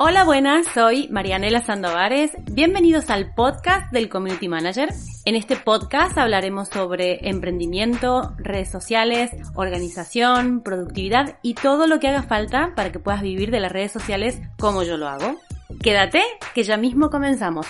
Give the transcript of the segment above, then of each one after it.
Hola, buenas, soy Marianela Sandovares. Bienvenidos al podcast del Community Manager. En este podcast hablaremos sobre emprendimiento, redes sociales, organización, productividad y todo lo que haga falta para que puedas vivir de las redes sociales como yo lo hago. Quédate, que ya mismo comenzamos.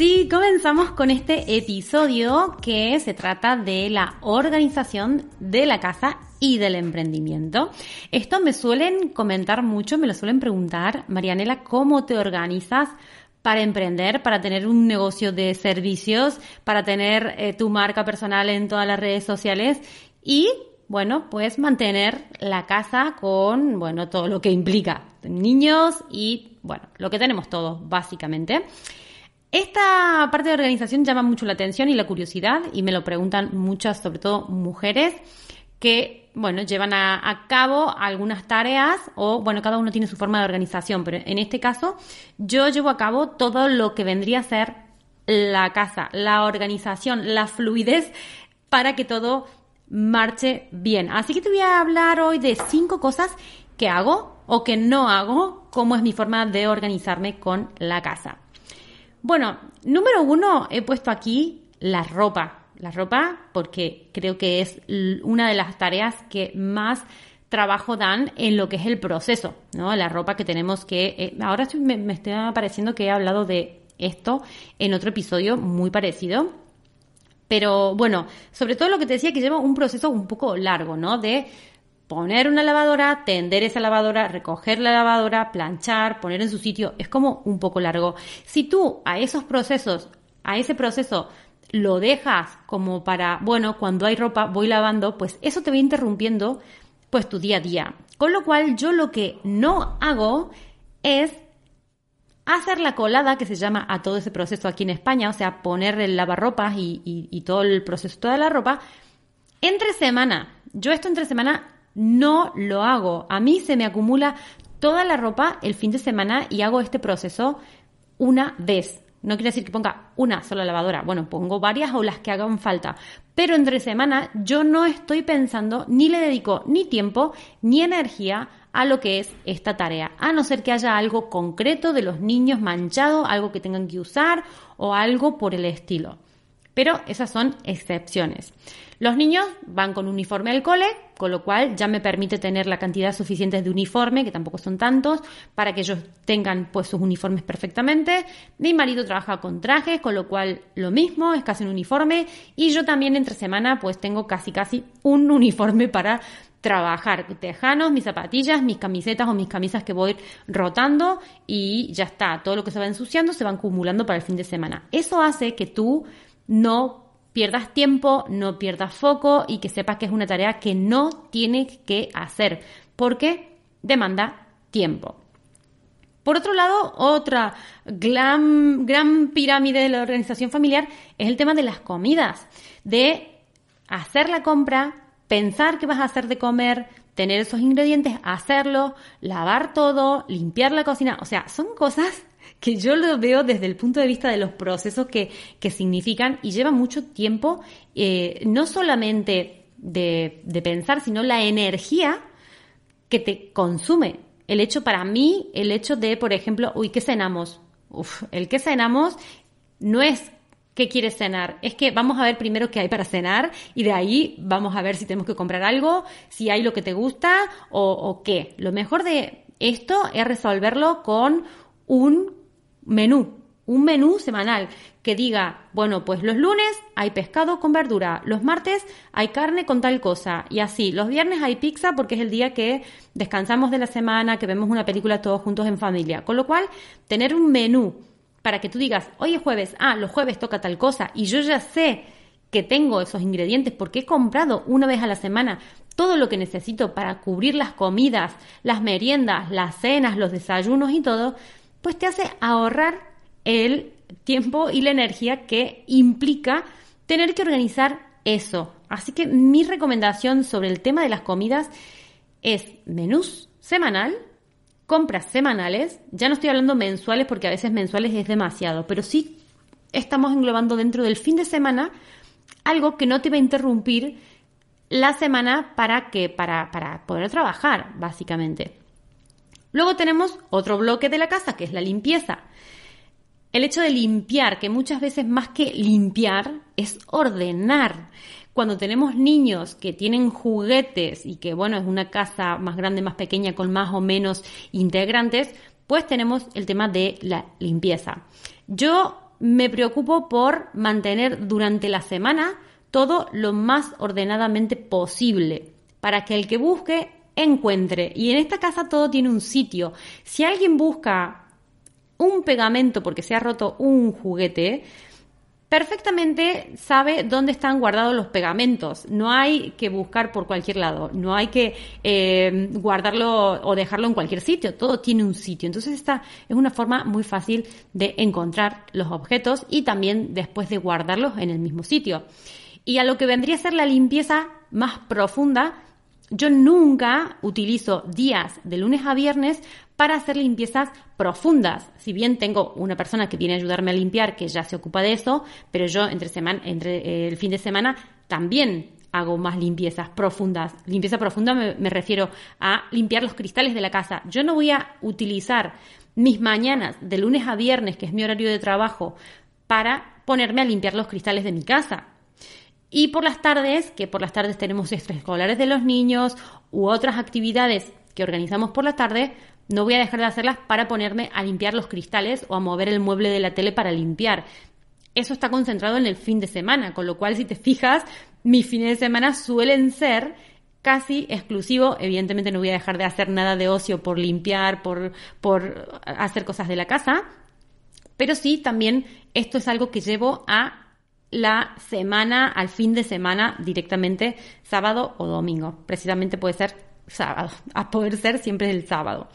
Sí, comenzamos con este episodio que se trata de la organización de la casa y del emprendimiento. Esto me suelen comentar mucho, me lo suelen preguntar, Marianela, ¿cómo te organizas? para emprender, para tener un negocio de servicios, para tener eh, tu marca personal en todas las redes sociales y, bueno, pues mantener la casa con, bueno, todo lo que implica niños y, bueno, lo que tenemos todos, básicamente. Esta parte de organización llama mucho la atención y la curiosidad y me lo preguntan muchas, sobre todo mujeres, que, bueno, llevan a, cabo algunas tareas o, bueno, cada uno tiene su forma de organización, pero en este caso yo llevo a cabo todo lo que vendría a ser la casa, la organización, la fluidez para que todo marche bien. Así que te voy a hablar hoy de cinco cosas que hago o que no hago, cómo es mi forma de organizarme con la casa. Bueno, número uno, he puesto aquí la ropa. La ropa porque creo que es una de las tareas que más trabajo dan en lo que es el proceso, ¿no? La ropa que tenemos que... Eh, ahora me, me está pareciendo que he hablado de esto en otro episodio muy parecido. Pero bueno, sobre todo lo que te decía que lleva un proceso un poco largo, ¿no? De poner una lavadora, tender esa lavadora, recoger la lavadora, planchar, poner en su sitio, es como un poco largo. Si tú a esos procesos, a ese proceso lo dejas como para, bueno, cuando hay ropa voy lavando, pues eso te va interrumpiendo pues tu día a día. Con lo cual yo lo que no hago es hacer la colada que se llama a todo ese proceso aquí en España, o sea, poner el lavarropas y, y todo el proceso, toda la ropa, entre semana. Yo esto entre semana no lo hago. A mí se me acumula toda la ropa el fin de semana y hago este proceso una vez. No quiere decir que ponga una sola lavadora. Bueno, pongo varias o las que hagan falta. Pero entre semana yo no estoy pensando ni le dedico ni tiempo ni energía a lo que es esta tarea. A no ser que haya algo concreto de los niños manchado, algo que tengan que usar o algo por el estilo. Pero esas son excepciones. Los niños van con uniforme al cole, con lo cual ya me permite tener la cantidad suficiente de uniforme, que tampoco son tantos, para que ellos tengan pues sus uniformes perfectamente. Mi marido trabaja con trajes, con lo cual lo mismo, es casi un uniforme. Y yo también entre semana pues tengo casi casi un uniforme para trabajar tejanos, mis zapatillas, mis camisetas o mis camisas que voy rotando y ya está, todo lo que se va ensuciando se va acumulando para el fin de semana. Eso hace que tú no pierdas tiempo, no pierdas foco y que sepas que es una tarea que no tienes que hacer porque demanda tiempo. Por otro lado, otra gran, gran pirámide de la organización familiar es el tema de las comidas, de hacer la compra, pensar qué vas a hacer de comer, tener esos ingredientes, hacerlo, lavar todo, limpiar la cocina, o sea, son cosas que yo lo veo desde el punto de vista de los procesos que, significan y lleva mucho tiempo, eh, no solamente de, pensar, sino la energía que te consume. El hecho para mí, el hecho de, por ejemplo, uy, ¿qué cenamos? Uf, el que cenamos no es qué quieres cenar, es que vamos a ver primero qué hay para cenar y de ahí vamos a ver si tenemos que comprar algo, si hay lo que te gusta o qué. Lo mejor de esto es resolverlo con un menú, un menú semanal que diga, bueno, pues los lunes hay pescado con verdura, los martes hay carne con tal cosa y así, los viernes hay pizza porque es el día que descansamos de la semana, que vemos una película todos juntos en familia. Con lo cual, tener un menú para que tú digas, hoy es jueves, ah, los jueves toca tal cosa y yo ya sé que tengo esos ingredientes porque he comprado una vez a la semana todo lo que necesito para cubrir las comidas, las meriendas, las cenas, los desayunos y todo, pues te hace ahorrar el tiempo y la energía que implica tener que organizar eso. Así que mi recomendación sobre el tema de las comidas es menús semanal, compras semanales, ya no estoy hablando mensuales porque a veces mensuales es demasiado, pero sí estamos englobando dentro del fin de semana algo que no te va a interrumpir la semana para que para, para poder trabajar, básicamente. Luego tenemos otro bloque de la casa, que es la limpieza. El hecho de limpiar, que muchas veces más que limpiar, es ordenar. Cuando tenemos niños que tienen juguetes y que, bueno, es una casa más grande, más pequeña, con más o menos integrantes, pues tenemos el tema de la limpieza. Yo me preocupo por mantener durante la semana todo lo más ordenadamente posible para que el que busque encuentre. Y en esta casa todo tiene un sitio. Si alguien busca un pegamento porque se ha roto un juguete, perfectamente sabe dónde están guardados los pegamentos. No hay que buscar por cualquier lado, no hay que eh, guardarlo o dejarlo en cualquier sitio, todo tiene un sitio. Entonces esta es una forma muy fácil de encontrar los objetos y también después de guardarlos en el mismo sitio. Y a lo que vendría a ser la limpieza más profunda, yo nunca utilizo días de lunes a viernes para hacer limpiezas profundas. Si bien tengo una persona que viene a ayudarme a limpiar, que ya se ocupa de eso, pero yo entre, semana, entre eh, el fin de semana también hago más limpiezas profundas. Limpieza profunda me, me, refiero a limpiar los cristales de la casa. Yo no voy a utilizar mis mañanas de lunes a viernes, que es mi horario de trabajo, para ponerme a limpiar los cristales de mi casa. Y por las tardes, que por las tardes tenemos extraescolares de los niños u otras actividades que organizamos por la tarde, no voy a dejar de hacerlas para ponerme a limpiar los cristales o a mover el mueble de la tele para limpiar. Eso está concentrado en el fin de semana, con lo cual si te fijas, mis fines de semana suelen ser casi exclusivo. Evidentemente no voy a dejar de hacer nada de ocio por limpiar, por, por hacer cosas de la casa, pero sí también esto es algo que llevo a la semana, al fin de semana, directamente sábado o domingo. Precisamente puede ser sábado, a poder ser siempre el sábado.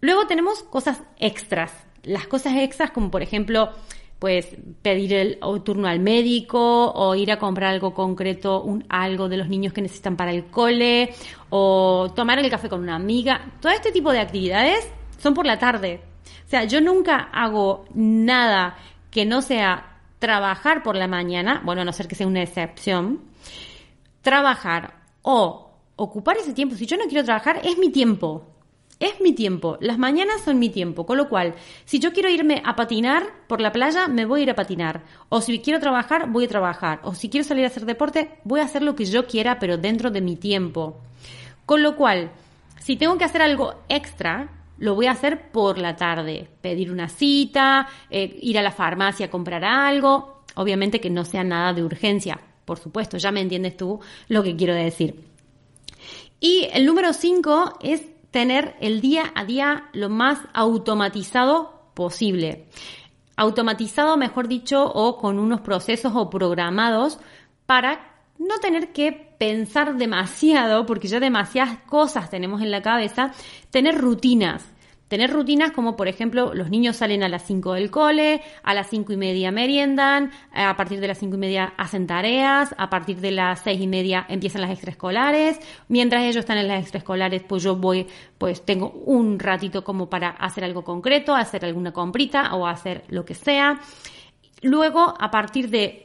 Luego tenemos cosas extras. Las cosas extras como por ejemplo, pues pedir el turno al médico o ir a comprar algo concreto, un, algo de los niños que necesitan para el cole o tomar el café con una amiga. Todo este tipo de actividades son por la tarde. O sea, yo nunca hago nada que no sea trabajar por la mañana, bueno, a no ser que sea una excepción, trabajar o ocupar ese tiempo, si yo no quiero trabajar, es mi tiempo. Es mi tiempo, las mañanas son mi tiempo, con lo cual, si yo quiero irme a patinar por la playa, me voy a ir a patinar. O si quiero trabajar, voy a trabajar. O si quiero salir a hacer deporte, voy a hacer lo que yo quiera, pero dentro de mi tiempo. Con lo cual, si tengo que hacer algo extra, lo voy a hacer por la tarde. Pedir una cita, eh, ir a la farmacia a comprar algo. Obviamente que no sea nada de urgencia. Por supuesto, ya me entiendes tú lo que quiero decir. Y el número 5 es tener el día a día lo más automatizado posible. Automatizado, mejor dicho, o con unos procesos o programados para no tener que pensar demasiado, porque ya demasiadas cosas tenemos en la cabeza, tener rutinas. Tener rutinas como, por ejemplo, los niños salen a las 5 del cole, a las 5 y media meriendan, a partir de las 5 y media hacen tareas, a partir de las 6 y media empiezan las extraescolares, mientras ellos están en las extraescolares, pues yo voy, pues tengo un ratito como para hacer algo concreto, hacer alguna comprita o hacer lo que sea. Luego, a partir de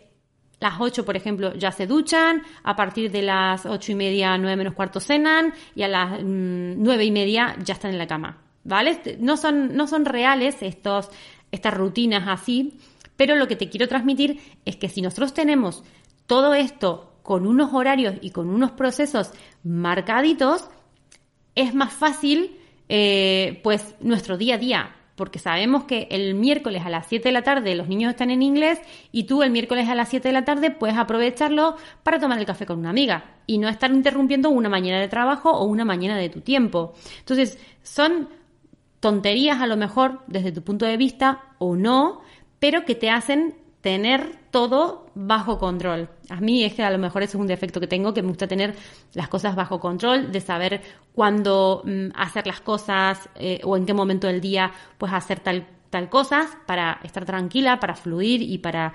las 8, por ejemplo, ya se duchan, a partir de las 8 y media, 9 menos cuarto cenan y a las mm, nueve y media ya están en la cama, ¿vale? Este, no son, no son reales estos, estas rutinas así, pero lo que te quiero transmitir es que si nosotros tenemos todo esto con unos horarios y con unos procesos marcaditos, es más fácil eh, pues nuestro día a día, porque sabemos que el miércoles a las 7 de la tarde los niños están en inglés y tú el miércoles a las 7 de la tarde puedes aprovecharlo para tomar el café con una amiga y no estar interrumpiendo una mañana de trabajo o una mañana de tu tiempo. Entonces, son tonterías a lo mejor desde tu punto de vista o no, pero que te hacen tener todo bajo control. A mí es que a lo mejor eso es un defecto que tengo, que me gusta tener las cosas bajo control, de saber cuándo mm, hacer las cosas eh, o en qué momento del día pues hacer tal, tal cosas para estar tranquila, para fluir y para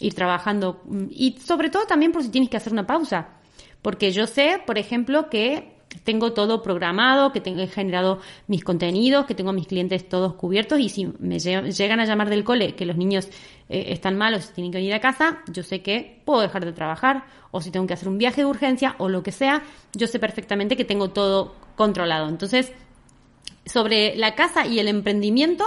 ir trabajando. Mm, y sobre todo también por si tienes que hacer una pausa. Porque yo sé, por ejemplo, que tengo todo programado, que tengo, he generado mis contenidos, que tengo mis clientes todos cubiertos y si me llegan a llamar del cole que los niños eh, están malos y tienen que venir a casa, yo sé que puedo dejar de trabajar o si tengo que hacer un viaje de urgencia o lo que sea, yo sé perfectamente que tengo todo controlado. Entonces, sobre la casa y el emprendimiento,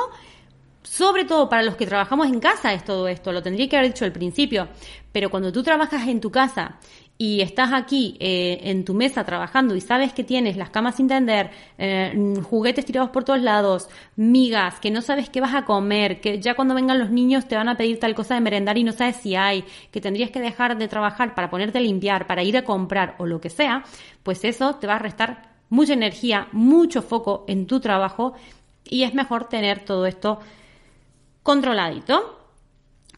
sobre todo para los que trabajamos en casa es todo esto, lo tendría que haber dicho al principio, pero cuando tú trabajas en tu casa y estás aquí eh, en tu mesa trabajando y sabes que tienes las camas sin tender, eh, juguetes tirados por todos lados, migas, que no sabes qué vas a comer, que ya cuando vengan los niños te van a pedir tal cosa de merendar y no sabes si hay, que tendrías que dejar de trabajar para ponerte a limpiar, para ir a comprar o lo que sea, pues eso te va a restar mucha energía, mucho foco en tu trabajo y es mejor tener todo esto controladito.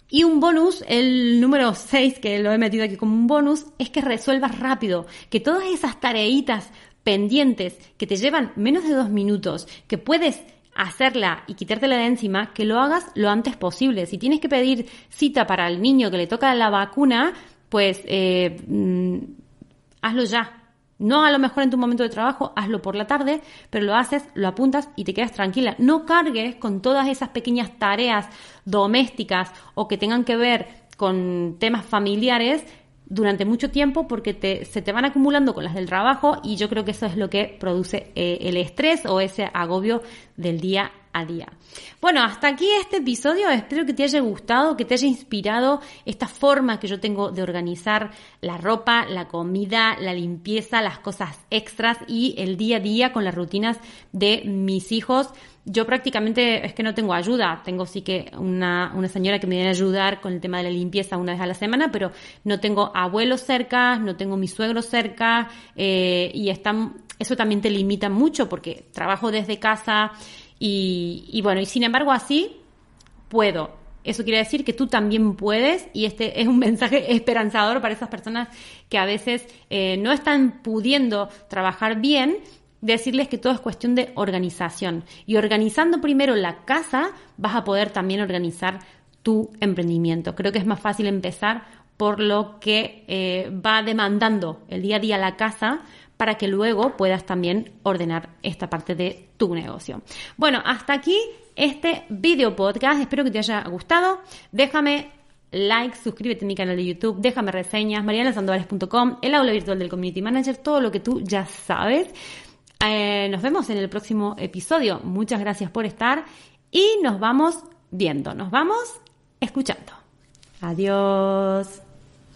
Y un bonus, el número 6, que lo he metido aquí como un bonus, es que resuelvas rápido, que todas esas tareitas pendientes que te llevan menos de dos minutos, que puedes hacerla y quitártela de encima, que lo hagas lo antes posible. Si tienes que pedir cita para el niño que le toca la vacuna, pues eh, mm, hazlo ya. No a lo mejor en tu momento de trabajo, hazlo por la tarde, pero lo haces, lo apuntas y te quedas tranquila. No cargues con todas esas pequeñas tareas domésticas o que tengan que ver con temas familiares durante mucho tiempo porque se te van acumulando con las del trabajo y yo creo que eso es lo que produce eh, el estrés o ese agobio del día día. Bueno, hasta aquí este episodio. Espero que te haya gustado, que te haya inspirado esta forma que yo tengo de organizar la ropa, la comida, la limpieza, las cosas extras y el día a día con las rutinas de mis hijos. Yo prácticamente es que no tengo ayuda, tengo sí que una, una señora que me viene a ayudar con el tema de la limpieza una vez a la semana, pero no tengo abuelos cerca, no tengo mis suegros cerca eh, y eso también te limita mucho porque trabajo desde casa y, bueno, y sin embargo así puedo. Eso quiere decir que tú también puedes y este es un mensaje esperanzador para esas personas que a veces eh, no están pudiendo trabajar bien, decirles que todo es cuestión de organización. Y organizando primero la casa, vas a poder también organizar tu emprendimiento. Creo que es más fácil empezar por lo que eh, va demandando el día a día la casa para que luego puedas también ordenar esta parte de tu negocio. Bueno, hasta aquí este video podcast. Espero que te haya gustado. Déjame like, suscríbete a mi canal de YouTube, déjame reseñas, marianasandovares.com, el aula virtual del Community Manager, todo lo que tú ya sabes. Eh, nos vemos en el próximo episodio. Muchas gracias por estar y nos vamos viendo, nos vamos escuchando. Adiós.